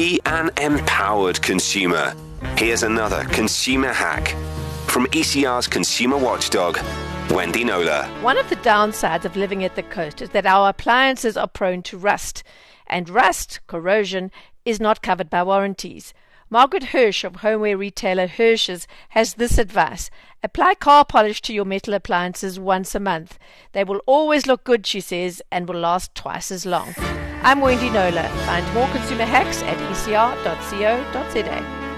Be an empowered consumer. Here's another consumer hack from ECR's consumer watchdog, Wendy Knowler. One of the downsides of living at the coast is that our appliances are prone to rust, and rust, corrosion, is not covered by warranties. Margaret Hirsch of homeware retailer Hirsch's has this advice. Apply car polish to your metal appliances once a month. They will always look good, she says, and will last twice as long. I'm Wendy Knowler. Find more consumer hacks at ecr.co.za.